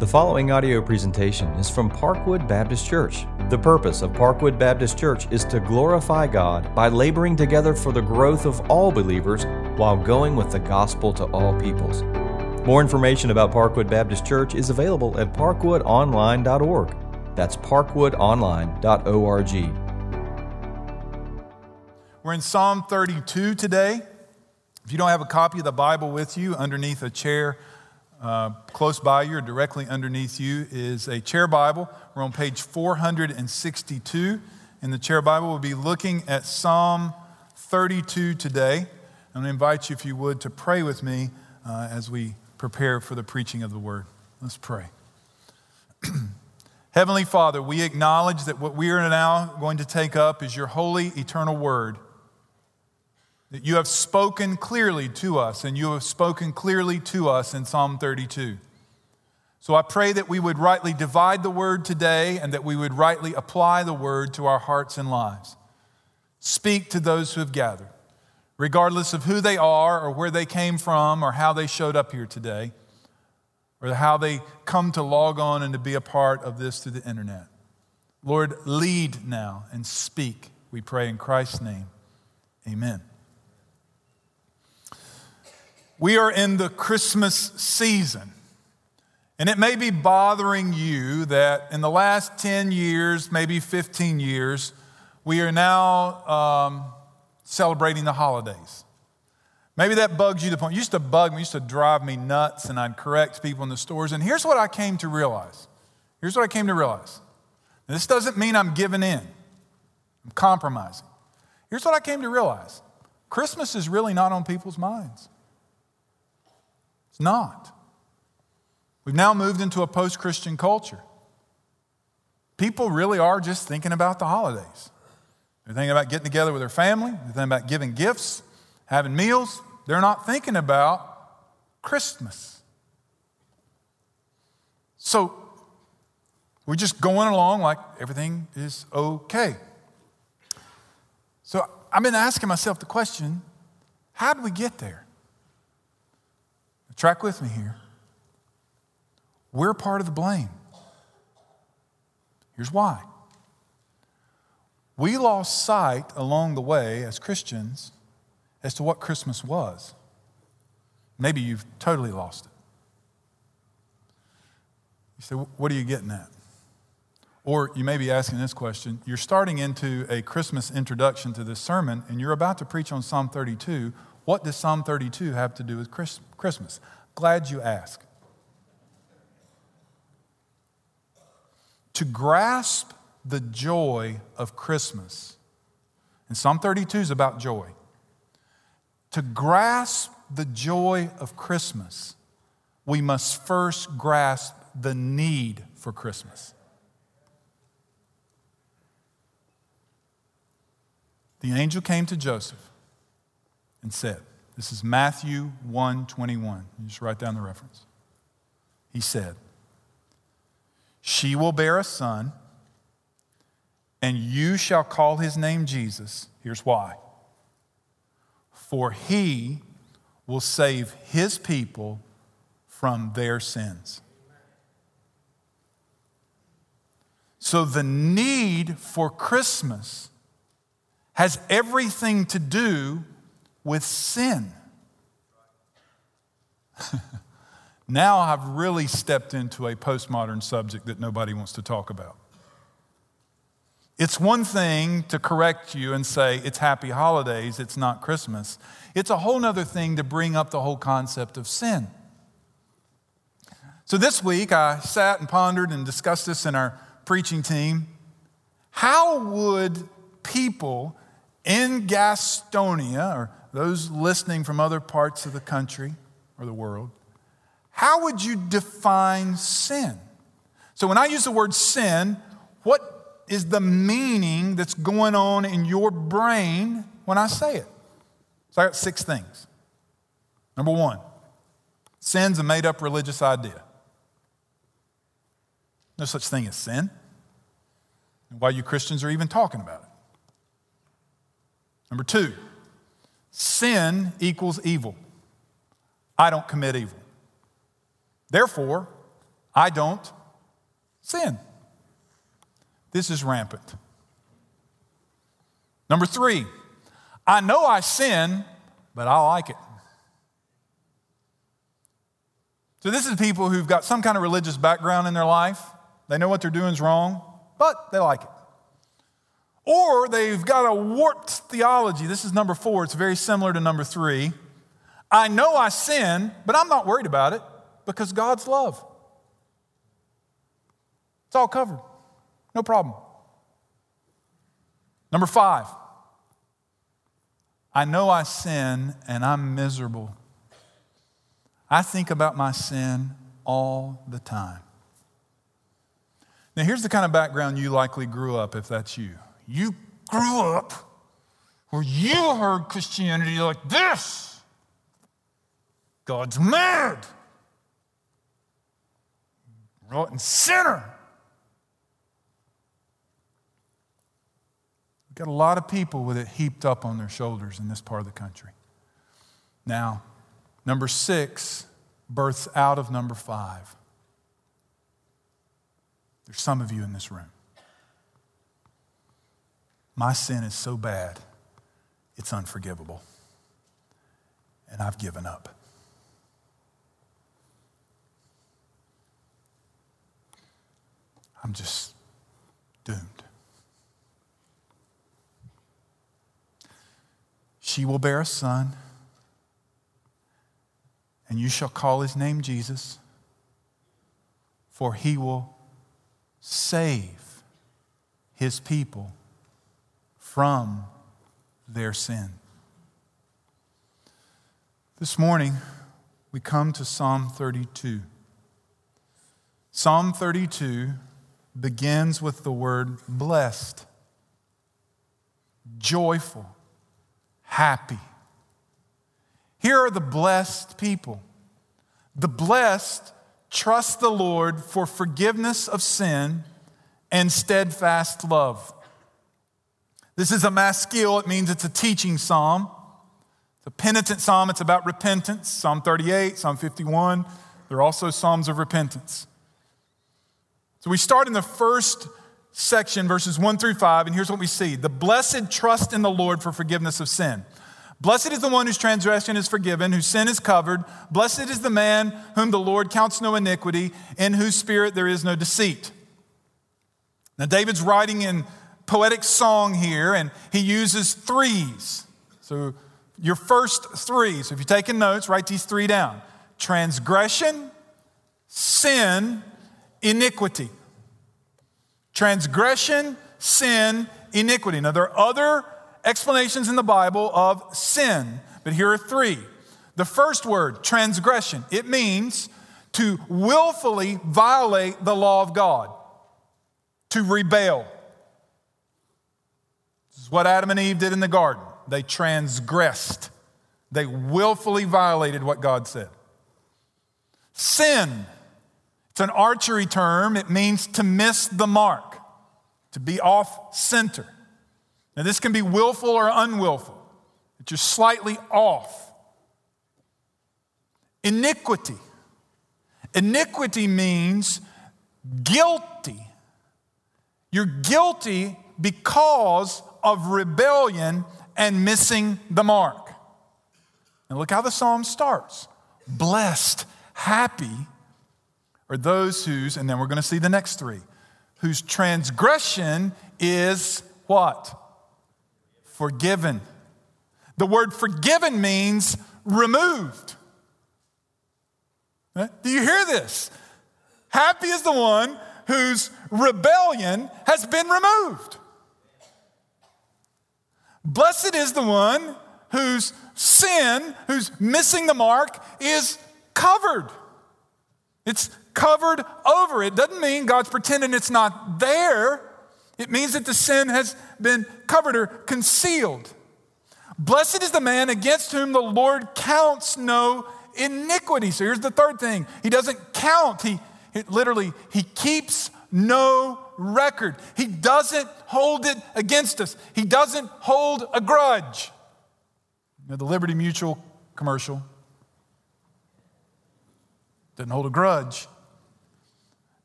The following audio presentation is from Parkwood Baptist Church. The purpose of Parkwood Baptist Church is to glorify God by laboring together for the growth of all believers while going with the gospel to all peoples. More information about Parkwood Baptist Church is available at parkwoodonline.org. That's parkwoodonline.org. We're in Psalm 32 today. If you don't have a copy of the Bible with you, underneath a chair uh, close by you or directly underneath you is a chair Bible. We're on page 462 in the chair Bible. We'll be looking at Psalm 32 today. I'm going to invite you, if you would, to pray with me uh, as we prepare for the preaching of the word. Let's pray. Heavenly Father, we acknowledge that what we are now going to take up is your holy, eternal word that you have spoken clearly to us, and you have spoken clearly to us in Psalm 32. So I pray that we would rightly divide the word today and that we would rightly apply the word to our hearts and lives. Speak to those who have gathered, regardless of who they are or where they came from or how they showed up here today or how they come to log on and to be a part of this through the internet. Lord, lead now and speak, we pray in Christ's name. Amen. We are in the Christmas season. And it may be bothering you that in the last 10 years, maybe 15 years, we are now um, celebrating the holidays. Maybe that bugs you to the point. It used to bug me, used to drive me nuts, and I'd correct people in the stores. And here's what I came to realize. Here's what I came to realize. This doesn't mean I'm giving in, I'm compromising. Here's what I came to realize Christmas is really not on people's minds not. We've now moved into a post Christian culture. People really are just thinking about the holidays. They're thinking about getting together with their family, they're thinking about giving gifts, having meals. They're not thinking about Christmas. So we're just going along like everything is okay. So I've been asking myself the question how did we get there? Track with me here. We're part of the blame. Here's why. We lost sight along the way as Christians as to what Christmas was. Maybe you've totally lost it. You say, What are you getting at? Or you may be asking this question You're starting into a Christmas introduction to this sermon, and you're about to preach on Psalm 32. What does Psalm 32 have to do with Christmas? Glad you asked. To grasp the joy of Christmas, and Psalm 32 is about joy. To grasp the joy of Christmas, we must first grasp the need for Christmas. The angel came to Joseph and said, This is Matthew 1 21. You just write down the reference. He said, She will bear a son, and you shall call his name Jesus. Here's why. For he will save his people from their sins. So the need for Christmas has everything to do with sin. now I've really stepped into a postmodern subject that nobody wants to talk about. It's one thing to correct you and say it's happy holidays, it's not Christmas. It's a whole other thing to bring up the whole concept of sin. So this week I sat and pondered and discussed this in our preaching team. How would people in Gastonia or those listening from other parts of the country or the world, how would you define sin? So, when I use the word sin, what is the meaning that's going on in your brain when I say it? So, I got six things. Number one, sin's a made up religious idea. No such thing as sin. And why you Christians are even talking about it. Number two, Sin equals evil. I don't commit evil. Therefore, I don't sin. This is rampant. Number three, I know I sin, but I like it. So, this is people who've got some kind of religious background in their life. They know what they're doing is wrong, but they like it. Or they've got a warped theology. This is number four. It's very similar to number three. I know I sin, but I'm not worried about it because God's love. It's all covered. No problem. Number five, I know I sin and I'm miserable. I think about my sin all the time. Now, here's the kind of background you likely grew up if that's you. You grew up where you heard Christianity like this God's mad, rotten sinner. We've got a lot of people with it heaped up on their shoulders in this part of the country. Now, Number six births out of number five. There's some of you in this room. My sin is so bad, it's unforgivable. And I've given up. I'm just doomed. She will bear a son and you shall call his name Jesus, for he will save his people from their sin. This morning, we come to Psalm 32. Psalm 32 begins with the word blessed, joyful, happy. Here are the blessed people. The blessed trust the Lord for forgiveness of sin and steadfast love. This is a maskil, it means it's a teaching psalm. It's a penitent psalm, it's about repentance. Psalm 38, Psalm 51, they're also psalms of repentance. So we start in the first section, verses 1 through 5, and here's what we see The blessed trust in the Lord for forgiveness of sin. Blessed is the one whose transgression is forgiven, whose sin is covered. Blessed is the man whom the Lord counts no iniquity, in whose spirit there is no deceit. Now, David's writing in poetic song here, and he uses threes. So, your first three. So, if you're taking notes, write these three down transgression, sin, iniquity. Transgression, sin, iniquity. Now, there are other explanations in the Bible of sin, but here are three. The first word, transgression, it means to willfully violate the law of God, to rebel. What Adam and Eve did in the garden. They transgressed, they willfully violated what God said. Sin, it's an archery term, it means to miss the mark, to be off center. Now, this can be willful or unwillful, that you're slightly off. Iniquity. Iniquity means guilty. You're guilty because of rebellion and missing the mark. And look how the psalm starts blessed, happy are those whose, and then we're going to see the next three, whose transgression is what? forgiven. The word forgiven means removed. Eh, do you hear this? Happy is the one whose rebellion has been removed. Blessed is the one whose sin, who's missing the mark, is covered. It's covered over. It doesn't mean God's pretending it's not there. It means that the sin has been covered or concealed. Blessed is the man against whom the Lord counts no iniquity. So here's the third thing He doesn't count, He literally, He keeps no record. He doesn't hold it against us, He doesn't hold a grudge. You know, the Liberty Mutual commercial doesn't hold a grudge.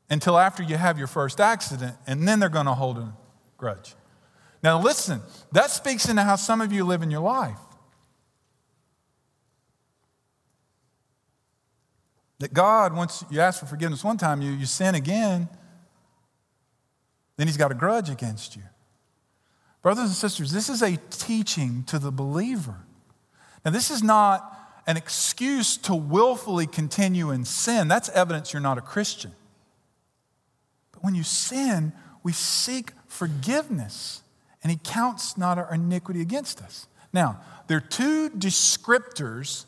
until after you have your first accident, and then they're going to hold a grudge. Now, listen, that speaks into how some of you live in your life. That God, once you ask for forgiveness one time, you, you sin again, then He's got a grudge against you. Brothers and sisters, this is a teaching to the believer. Now, this is not an excuse to willfully continue in sin. That's evidence you're not a Christian. But when you sin, we seek forgiveness, and He counts not our iniquity against us. Now, there are two descriptors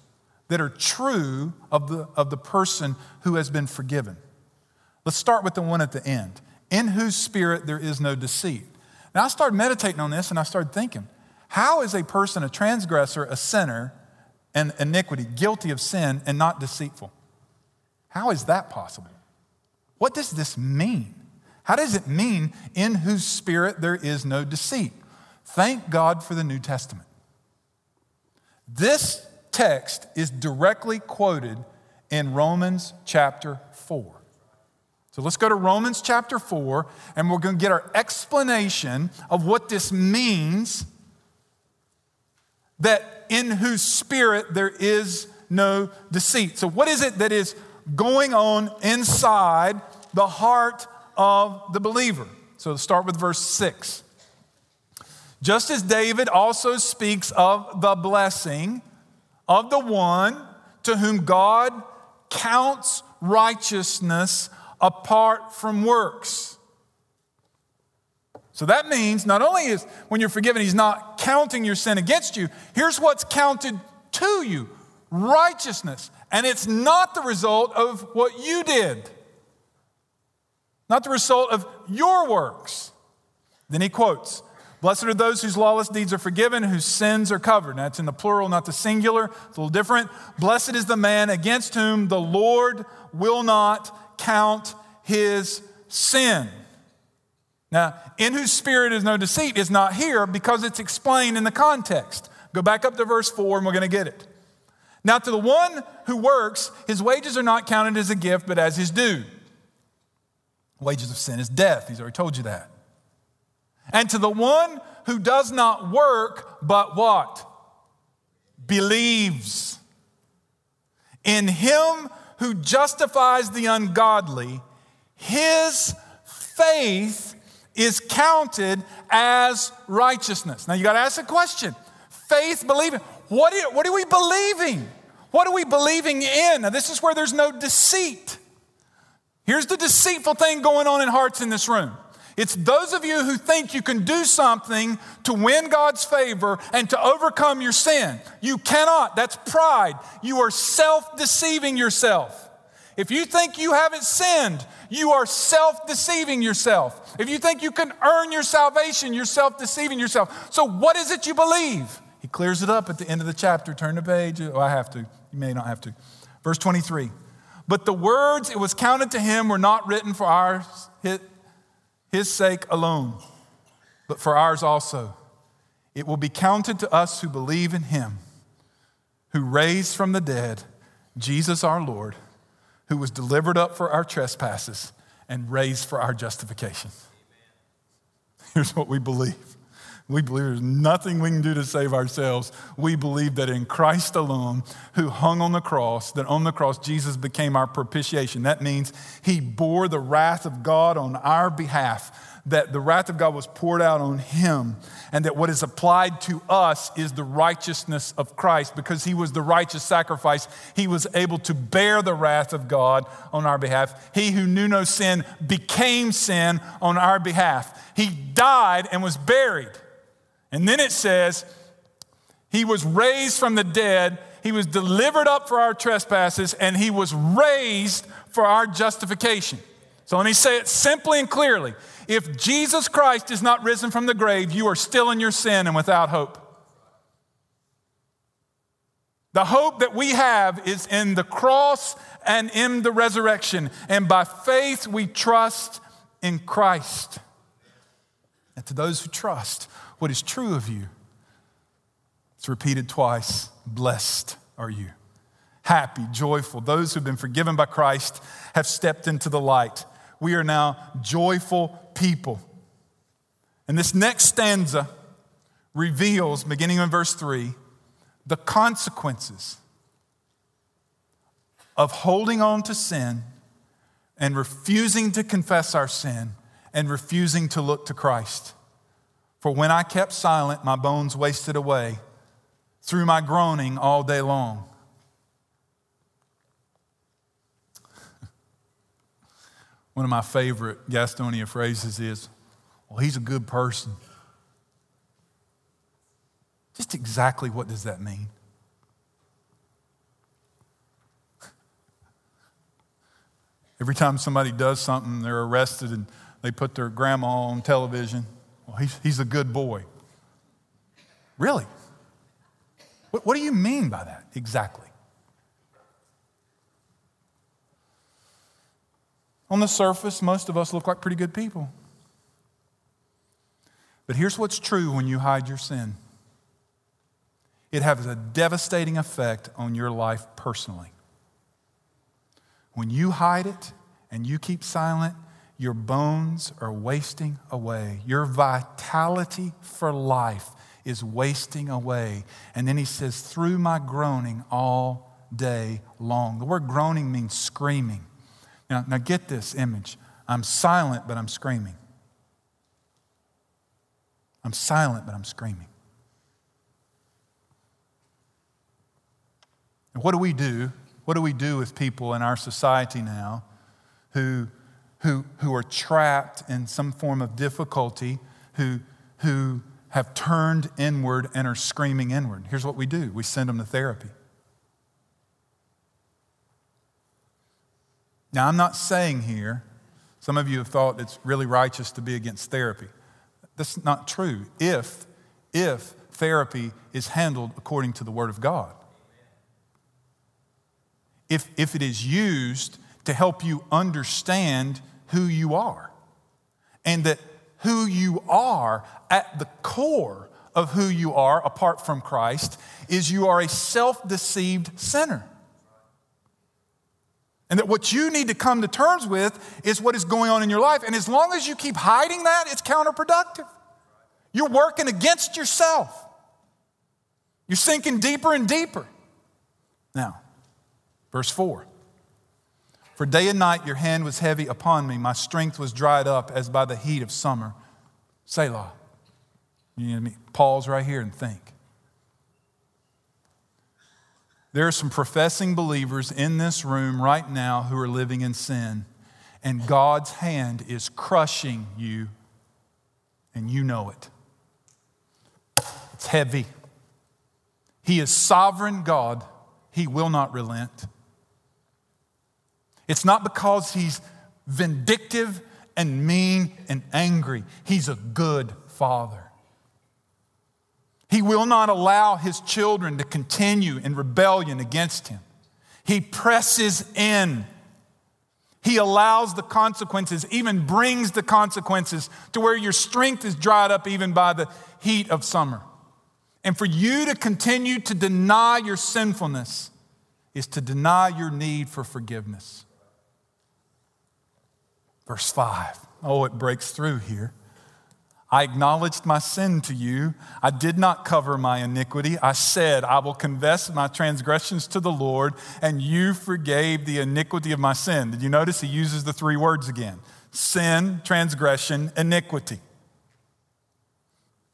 that are true of the, of the person who has been forgiven. Let's start with the one at the end in whose spirit there is no deceit. Now, I started meditating on this and I started thinking, how is a person a transgressor, a sinner, and iniquity, guilty of sin, and not deceitful? How is that possible? What does this mean? How does it mean in whose spirit there is no deceit? Thank God for the New Testament. This text is directly quoted in Romans chapter 4. So let's go to Romans chapter 4, and we're going to get our explanation of what this means that in whose spirit there is no deceit. So, what is it that is going on inside the heart of the believer? So, let's start with verse 6. Just as David also speaks of the blessing of the one to whom God counts righteousness apart from works. So that means not only is when you're forgiven, he's not counting your sin against you, here's what's counted to you righteousness. And it's not the result of what you did, not the result of your works. Then he quotes Blessed are those whose lawless deeds are forgiven, whose sins are covered. Now, it's in the plural, not the singular. It's a little different. Blessed is the man against whom the Lord will not count his sin. Now, in whose spirit is no deceit is not here because it's explained in the context. Go back up to verse 4 and we're going to get it. Now, to the one who works, his wages are not counted as a gift, but as his due. Wages of sin is death. He's already told you that. And to the one who does not work, but what? Believes. In him who justifies the ungodly, his faith is counted as righteousness. Now you got to ask a question faith, believing. What are, what are we believing? What are we believing in? Now, this is where there's no deceit. Here's the deceitful thing going on in hearts in this room it's those of you who think you can do something to win God's favor and to overcome your sin. You cannot. That's pride. You are self deceiving yourself. If you think you haven't sinned, you are self deceiving yourself. If you think you can earn your salvation, you're self deceiving yourself. So, what is it you believe? He clears it up at the end of the chapter. Turn the page. Oh, I have to. You may not have to. Verse 23. But the words it was counted to him were not written for our his sake alone, but for ours also. It will be counted to us who believe in him, who raised from the dead Jesus our Lord, who was delivered up for our trespasses and raised for our justification. Here's what we believe we believe there's nothing we can do to save ourselves. We believe that in Christ alone, who hung on the cross, that on the cross Jesus became our propitiation. That means he bore the wrath of God on our behalf, that the wrath of God was poured out on him, and that what is applied to us is the righteousness of Christ. Because he was the righteous sacrifice, he was able to bear the wrath of God on our behalf. He who knew no sin became sin on our behalf. He died and was buried. And then it says, He was raised from the dead, He was delivered up for our trespasses, and He was raised for our justification. So let me say it simply and clearly. If Jesus Christ is not risen from the grave, you are still in your sin and without hope. The hope that we have is in the cross and in the resurrection. And by faith, we trust in Christ. And to those who trust, what is true of you. It's repeated twice. Blessed are you. Happy, joyful. Those who've been forgiven by Christ have stepped into the light. We are now joyful people. And this next stanza reveals, beginning in verse 3, the consequences of holding on to sin and refusing to confess our sin and refusing to look to Christ. For when I kept silent, my bones wasted away through my groaning all day long. One of my favorite Gastonia phrases is, Well, he's a good person. Just exactly what does that mean? Every time somebody does something, they're arrested and they put their grandma on television. Well, he's, he's a good boy. Really? What, what do you mean by that exactly? On the surface, most of us look like pretty good people. But here's what's true when you hide your sin it has a devastating effect on your life personally. When you hide it and you keep silent, your bones are wasting away. Your vitality for life is wasting away. And then he says, through my groaning all day long. The word groaning means screaming. Now, now get this image. I'm silent, but I'm screaming. I'm silent, but I'm screaming. And what do we do what do we do with people in our society now who, who, who are trapped in some form of difficulty, who, who have turned inward and are screaming inward? Here's what we do we send them to therapy. Now, I'm not saying here, some of you have thought it's really righteous to be against therapy. That's not true if, if therapy is handled according to the Word of God if, if it is used to help you understand who you are. And that who you are at the core of who you are apart from Christ is you are a self deceived sinner. And that what you need to come to terms with is what is going on in your life. And as long as you keep hiding that, it's counterproductive. You're working against yourself. You're sinking deeper and deeper. Now, Verse 4 For day and night your hand was heavy upon me, my strength was dried up as by the heat of summer. Selah. You pause right here and think. There are some professing believers in this room right now who are living in sin, and God's hand is crushing you, and you know it. It's heavy. He is sovereign God, He will not relent. It's not because he's vindictive and mean and angry. He's a good father. He will not allow his children to continue in rebellion against him. He presses in. He allows the consequences, even brings the consequences to where your strength is dried up even by the heat of summer. And for you to continue to deny your sinfulness is to deny your need for forgiveness. Verse 5. Oh, it breaks through here. I acknowledged my sin to you. I did not cover my iniquity. I said, I will confess my transgressions to the Lord, and you forgave the iniquity of my sin. Did you notice he uses the three words again sin, transgression, iniquity?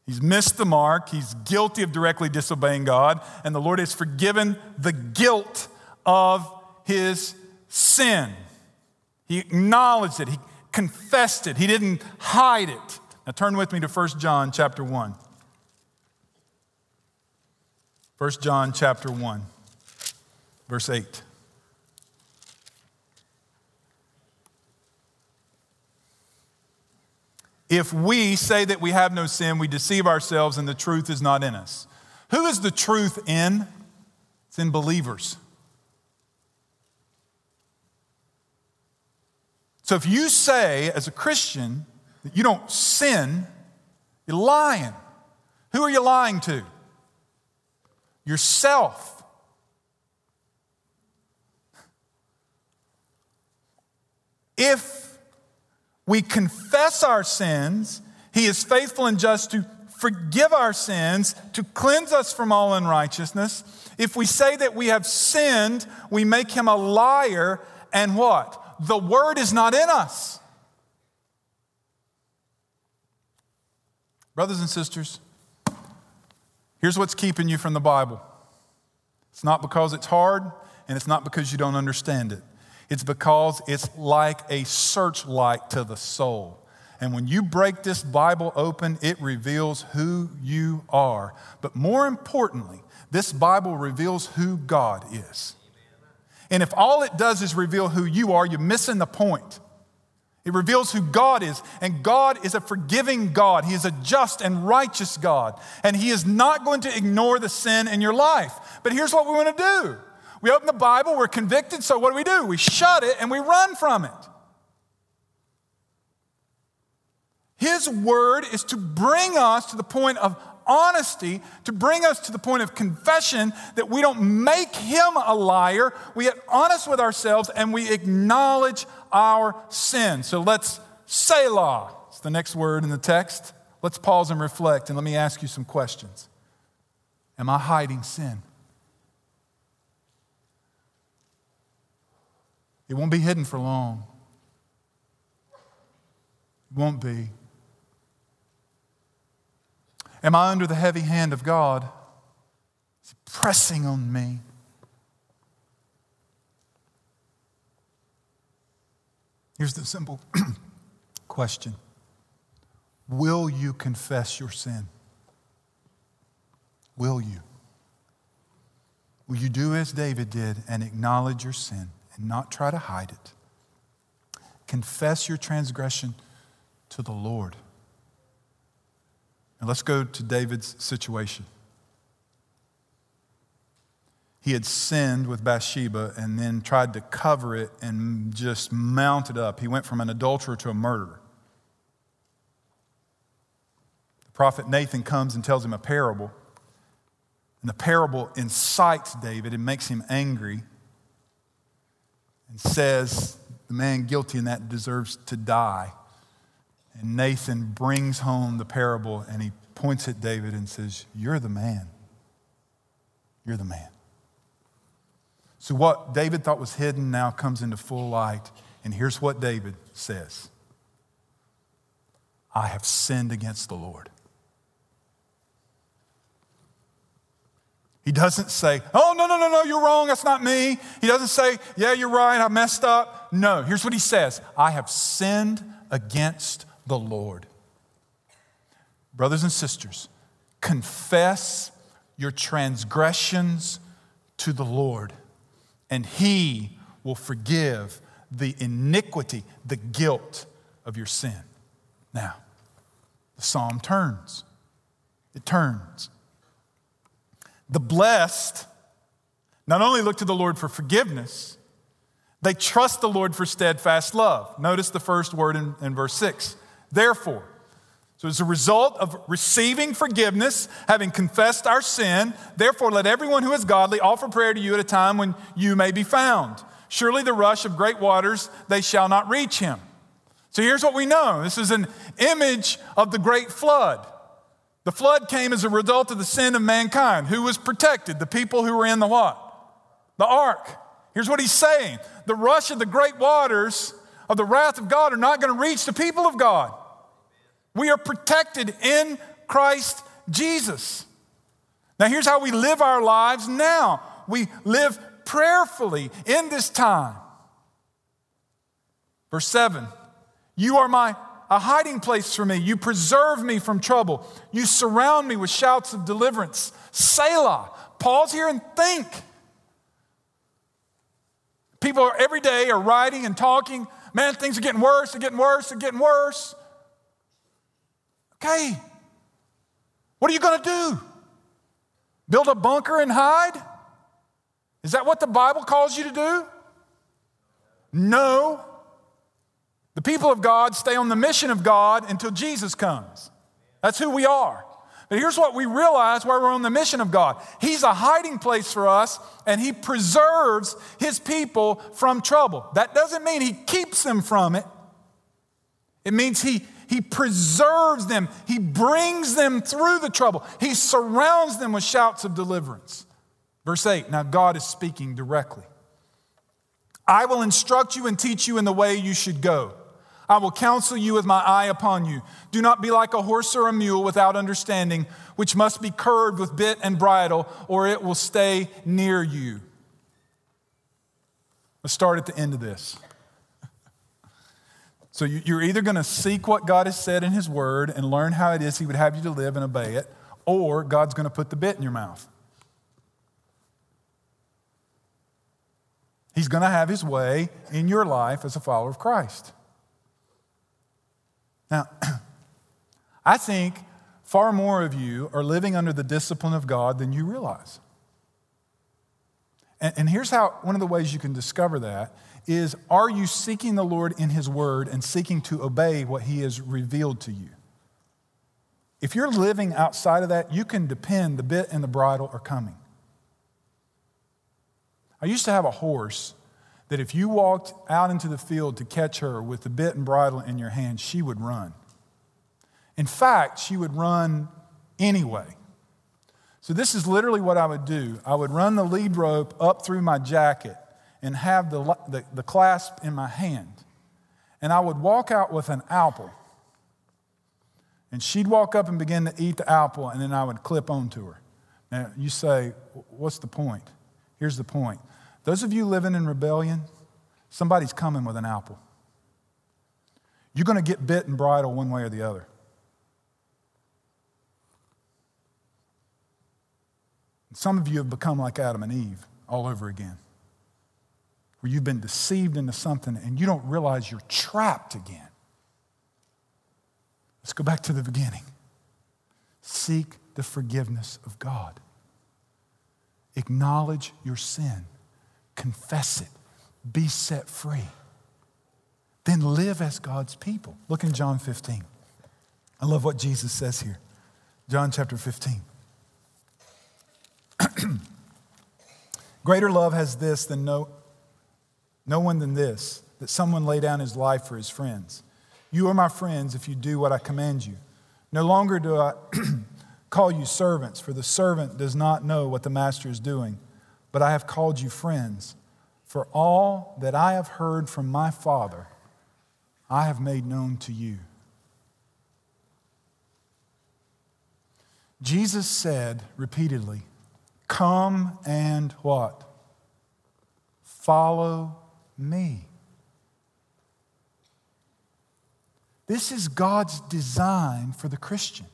He's missed the mark. He's guilty of directly disobeying God, and the Lord has forgiven the guilt of his sin. He acknowledged it. He confessed it. He didn't hide it. Now turn with me to 1 John chapter 1. 1 John chapter 1, verse 8. If we say that we have no sin, we deceive ourselves and the truth is not in us. Who is the truth in? It's in believers. So if you say, as a Christian, that you don't sin, you're lying. Who are you lying to? Yourself. If we confess our sins, He is faithful and just to forgive our sins, to cleanse us from all unrighteousness. If we say that we have sinned, we make Him a liar, and what? The Word is not in us. Brothers and sisters, here's what's keeping you from the Bible. It's not because it's hard, and it's not because you don't understand it. It's because it's like a searchlight to the soul. And when you break this Bible open, it reveals who you are. But more importantly, this Bible reveals who God is. And if all it does is reveal who you are, you're missing the point. It reveals who God is. And God is a forgiving God. He is a just and righteous God. And He is not going to ignore the sin in your life. But here's what we want to do we open the Bible, we're convicted, so what do we do? We shut it and we run from it. His word is to bring us to the point of honesty, to bring us to the point of confession that we don't make him a liar. We get honest with ourselves and we acknowledge our sin. So let's say Selah. It's the next word in the text. Let's pause and reflect and let me ask you some questions. Am I hiding sin? It won't be hidden for long. It won't be. Am I under the heavy hand of God? He pressing on me? Here's the simple question Will you confess your sin? Will you? Will you do as David did and acknowledge your sin? and not try to hide it. Confess your transgression to the Lord. Now let's go to David's situation. He had sinned with Bathsheba and then tried to cover it and just mounted up. He went from an adulterer to a murderer. The prophet Nathan comes and tells him a parable. And the parable incites David and makes him angry and says the man guilty in that deserves to die. And Nathan brings home the parable and he points at David and says, You're the man. You're the man. So, what David thought was hidden now comes into full light. And here's what David says I have sinned against the Lord. He doesn't say, Oh, no, no, no, no, you're wrong. That's not me. He doesn't say, Yeah, you're right. I messed up. No, here's what he says I have sinned against the Lord. Brothers and sisters, confess your transgressions to the Lord, and he will forgive the iniquity, the guilt of your sin. Now, the psalm turns. It turns. The blessed not only look to the Lord for forgiveness, they trust the Lord for steadfast love. Notice the first word in, in verse 6. Therefore, so as a result of receiving forgiveness, having confessed our sin, therefore let everyone who is godly offer prayer to you at a time when you may be found. Surely the rush of great waters, they shall not reach him. So here's what we know this is an image of the great flood. The flood came as a result of the sin of mankind. Who was protected? The people who were in the what? The ark. Here's what he's saying the rush of the great waters of the wrath of God are not going to reach the people of God. We are protected in Christ Jesus. Now, here's how we live our lives now we live prayerfully in this time. Verse 7 You are my a hiding place for me. You preserve me from trouble. You surround me with shouts of deliverance. Selah. Pause here and think. People are, every day are writing and talking. Man, things are getting worse, they're getting worse, they're getting worse. Okay. What are you going to do? Build a bunker and hide? Is that what the Bible calls you to do? No. The people of God stay on the mission of God until Jesus comes. That's who we are. But here's what we realize while we're on the mission of God He's a hiding place for us, and He preserves His people from trouble. That doesn't mean He keeps them from it, It means he, he preserves them, he brings them through the trouble, he surrounds them with shouts of deliverance. Verse 8 now God is speaking directly. I will instruct you and teach you in the way you should go. I will counsel you with my eye upon you. Do not be like a horse or a mule without understanding, which must be curbed with bit and bridle, or it will stay near you. Let's start at the end of this. So you're either going to seek what God has said in His Word and learn how it is He would have you to live and obey it, or God's going to put the bit in your mouth. He's going to have His way in your life as a follower of Christ. Now, I think far more of you are living under the discipline of God than you realize. And, here's how one of the ways you can discover that is are you seeking the Lord in His Word and seeking to obey what He has revealed to you? If you're living outside of that, you can depend the bit and the bridle are coming. I used to have a horse that if you walked out into the field to catch her with the bit and bridle in your hand, she would run. In fact, she would run anyway. So, this is literally what I would do I would run the lead rope up through my jacket and have the, the, the clasp in my hand. And I would walk out with an apple. And she'd walk up and begin to eat the apple, and then I would clip onto her. Now, you say, What's the point? Here's the point. Those of you living in rebellion, somebody's coming with an apple. You're going to get bit and bridle one way or the other. Some of you have become like Adam and Eve all over again where you've been deceived into something and you don't realize you're trapped again. Let's go back to the beginning. Seek the forgiveness of God. Acknowledge your sin. Confess it. Be set free. Then live as God's people. Look in John 15. I love what Jesus says here. John chapter 15. Greater love has this than no no one than this, that someone lay down his life for his friends. You are my friends if you do what I command you. No longer do I call you servants, for the servant does not know what the master is doing, but I have called you friends. For all that I have heard from my Father, I have made known to you. Jesus said repeatedly, Come and what? Follow me. This is God's design for the Christian.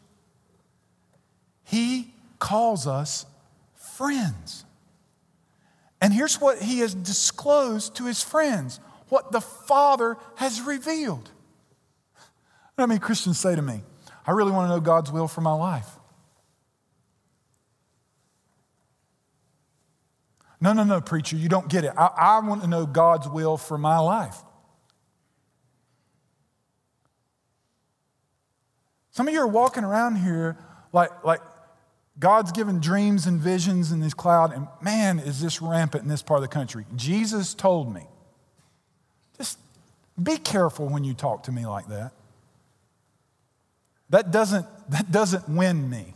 He calls us friends. And here's what he has disclosed to his friends what the Father has revealed. I mean, Christians say to me, I really want to know God's will for my life. No, no, no, preacher, you don't get it. I, I want to know God's will for my life. Some of you are walking around here like, like God's given dreams and visions in this cloud, and man, is this rampant in this part of the country. Jesus told me, just be careful when you talk to me like that. That doesn't, that doesn't win me.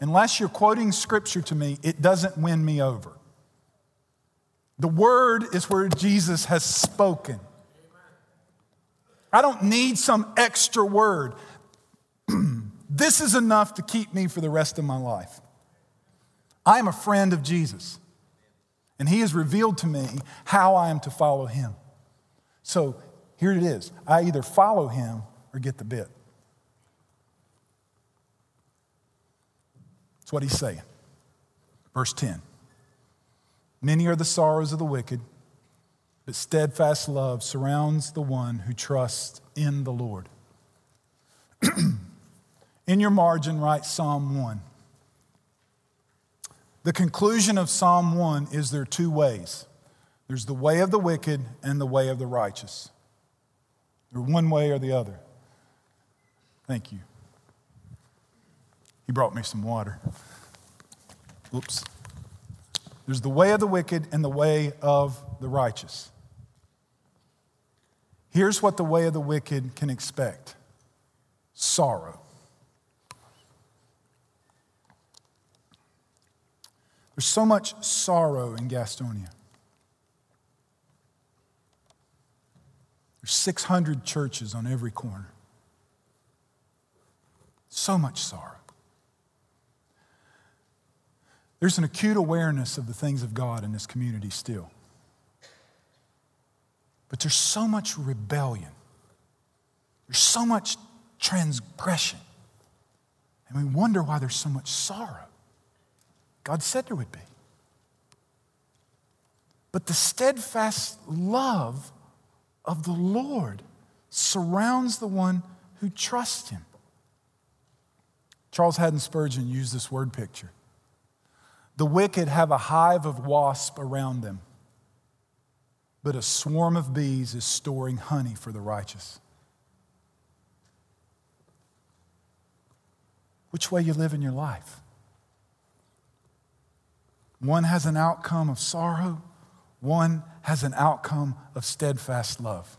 Unless you're quoting scripture to me, it doesn't win me over. The word is where Jesus has spoken. I don't need some extra word. this is enough to keep me for the rest of my life. I am a friend of Jesus, and he has revealed to me how I am to follow him. So here it is I either follow him or get the bit. That's what he's saying. Verse 10. Many are the sorrows of the wicked, but steadfast love surrounds the one who trusts in the Lord. in your margin, write Psalm 1. The conclusion of Psalm 1 is there are two ways there's the way of the wicked and the way of the righteous. They're one way or the other. Thank you. He brought me some water. Oops. There's the way of the wicked and the way of the righteous. Here's what the way of the wicked can expect sorrow. There's so much sorrow in Gastonia. There's 600 churches on every corner. So much sorrow. There's an acute awareness of the things of God in this community still. But there's so much rebellion. There's so much transgression. And we wonder why there's so much sorrow. God said there would be. But the steadfast love of the Lord surrounds the one who trusts him. Charles Haddon Spurgeon used this word picture. The wicked have a hive of wasps around them, but a swarm of bees is storing honey for the righteous. Which way you live in your life? One has an outcome of sorrow, one has an outcome of steadfast love.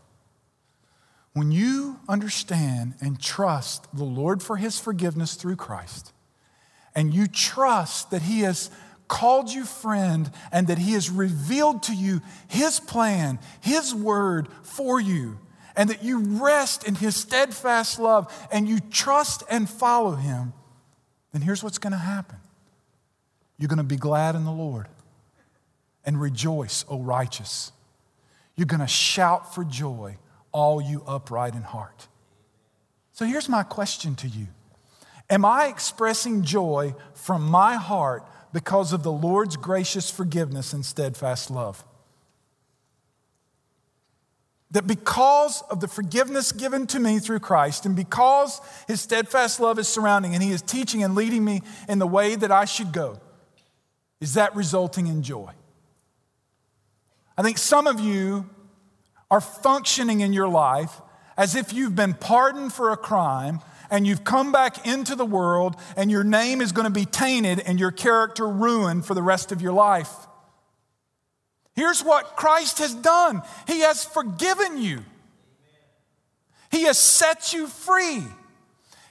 When you understand and trust the Lord for his forgiveness through Christ, and you trust that he has called you friend and that he has revealed to you his plan, his word for you, and that you rest in his steadfast love and you trust and follow him, then here's what's going to happen you're going to be glad in the Lord and rejoice, O righteous. You're going to shout for joy, all you upright in heart. So here's my question to you Am I expressing joy from my heart because of the Lord's gracious forgiveness and steadfast love? That because of the forgiveness given to me through Christ, and because his steadfast love is surrounding and he is teaching and leading me in the way that I should go, is that resulting in joy? I think some of you are functioning in your life as if you've been pardoned for a crime and you've come back into the world and your name is going to be tainted and your character ruined for the rest of your life. Here's what Christ has done He has forgiven you, He has set you free.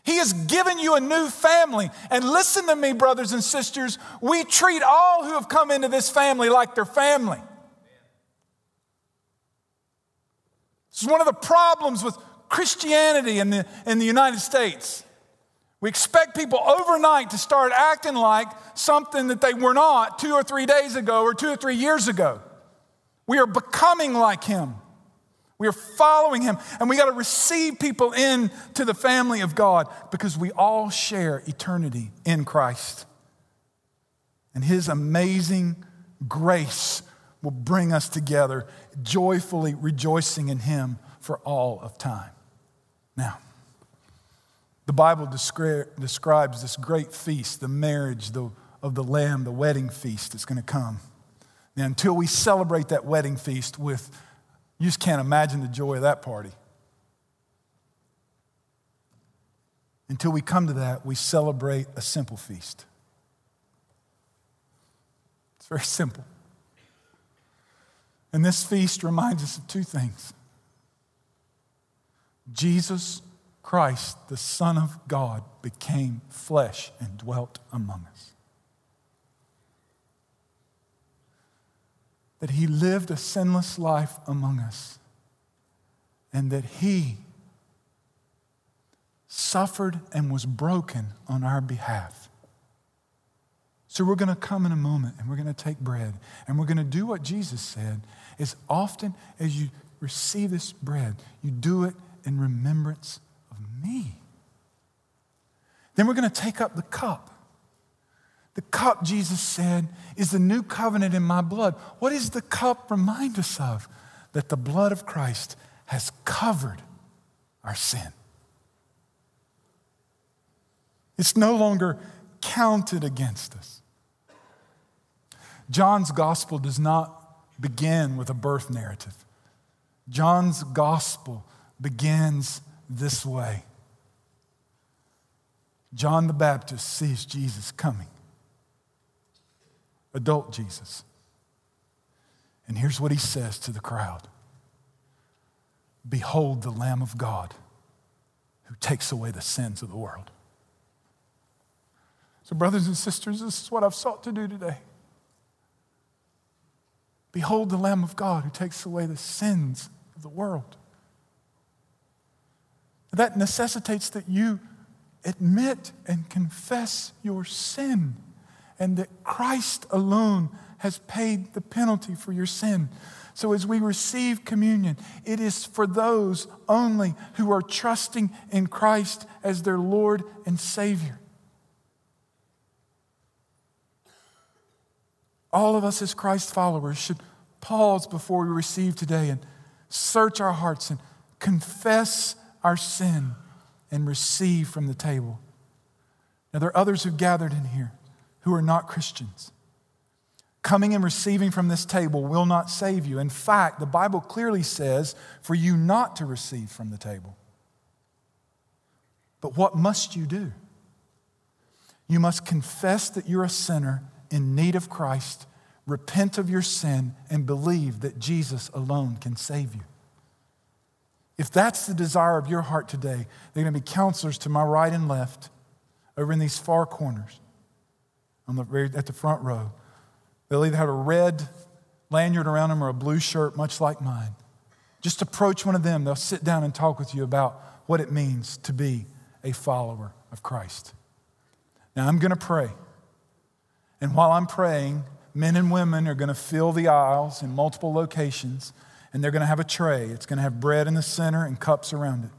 He has given you a new family. And listen to me, brothers and sisters, we treat all who have come into this family like they're family. This is one of the problems with Christianity in the, in the United States. We expect people overnight to start acting like something that they were not two or three days ago or two or three years ago. We are becoming like Him. We are following him, and we got to receive people into the family of God because we all share eternity in Christ. And his amazing grace will bring us together, joyfully rejoicing in him for all of time. Now, the Bible descri- describes this great feast, the marriage the, of the Lamb, the wedding feast that's going to come. Now, until we celebrate that wedding feast with you just can't imagine the joy of that party. Until we come to that, we celebrate a simple feast. It's very simple. And this feast reminds us of two things Jesus Christ, the Son of God, became flesh and dwelt among us. that he lived a sinless life among us and that he suffered and was broken on our behalf. So we're going to come in a moment and we're going to take bread and we're going to do what Jesus said as often as you receive this bread, you do it in remembrance of me. Then we're going to take up the cup the cup, Jesus said, is the new covenant in my blood. What does the cup remind us of? That the blood of Christ has covered our sin. It's no longer counted against us. John's gospel does not begin with a birth narrative. John's gospel begins this way John the Baptist sees Jesus coming adult Jesus. And here's what he says to the crowd Behold the Lamb of God who takes away the sins of the world. So, brothers and sisters, this is what I've sought to do today. Behold the Lamb of God who takes away the sins of the world. That necessitates that you admit and confess your sin and that Christ alone has paid the penalty for your sin. So, as we receive communion, it is for those only who are trusting in Christ as their Lord and Savior. All of us as Christ followers should pause before we receive today and search our hearts and confess our sin and receive from the table. Now, there are others who've gathered in here who are not Christians. Coming and receiving from this table will not save you. In fact, the Bible clearly says for you not to receive from the table. But what must you do? You must confess that you're a sinner in need of Christ, repent of your sin, and believe that Jesus alone can save you. If that's the desire of your heart today, there are going to be counselors to my right and left over in these far corners on the, at the front row. They'll either have a red lanyard around them or a blue shirt, much like mine. Just approach one of them. They'll sit down and talk with you about what it means to be a follower of Christ. Now, I'm going to pray. And while I'm praying, men and women are going to fill the aisles in multiple locations, and they're going to have a tray. It's going to have bread in the center and cups around it.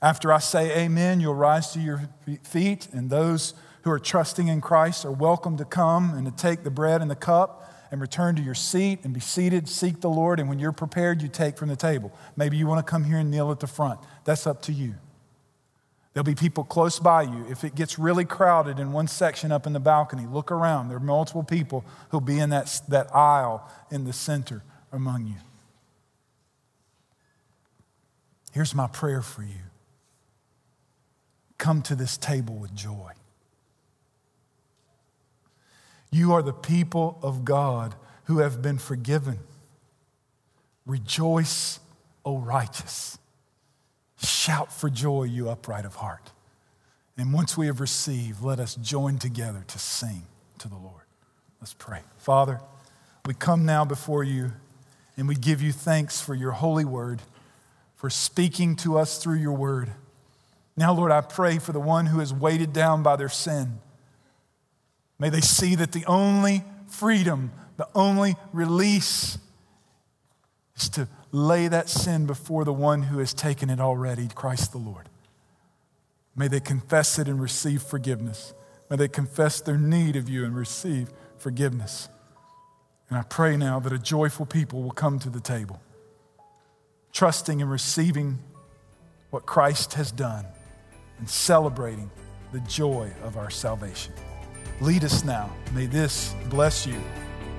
After I say amen, you'll rise to your feet, and those who are trusting in Christ are welcome to come and to take the bread and the cup and return to your seat and be seated, seek the Lord, and when you're prepared, you take from the table. Maybe you want to come here and kneel at the front. That's up to you. There'll be people close by you. If it gets really crowded in one section up in the balcony, look around. There are multiple people who'll be in that, that aisle in the center among you. Here's my prayer for you come to this table with joy. You are the people of God who have been forgiven. Rejoice, O righteous. Shout for joy, you upright of heart. And once we have received, let us join together to sing to the Lord. Let's pray. Father, we come now before you and we give you thanks for your holy word, for speaking to us through your word. Now, Lord, I pray for the one who is weighted down by their sin. May they see that the only freedom, the only release is to lay that sin before the one who has taken it already, Christ the Lord. May they confess it and receive forgiveness. May they confess their need of you and receive forgiveness. And I pray now that a joyful people will come to the table, trusting and receiving what Christ has done and celebrating the joy of our salvation. Lead us now. May this bless you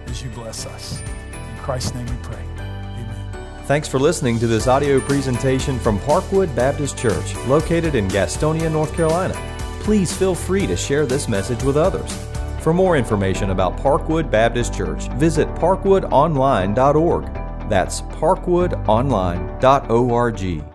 as you bless us. In Christ's name we pray. Amen. Thanks for listening to this audio presentation from Parkwood Baptist Church, located in Gastonia, North Carolina. Please feel free to share this message with others. For more information about Parkwood Baptist Church, visit parkwoodonline.org. That's parkwoodonline.org.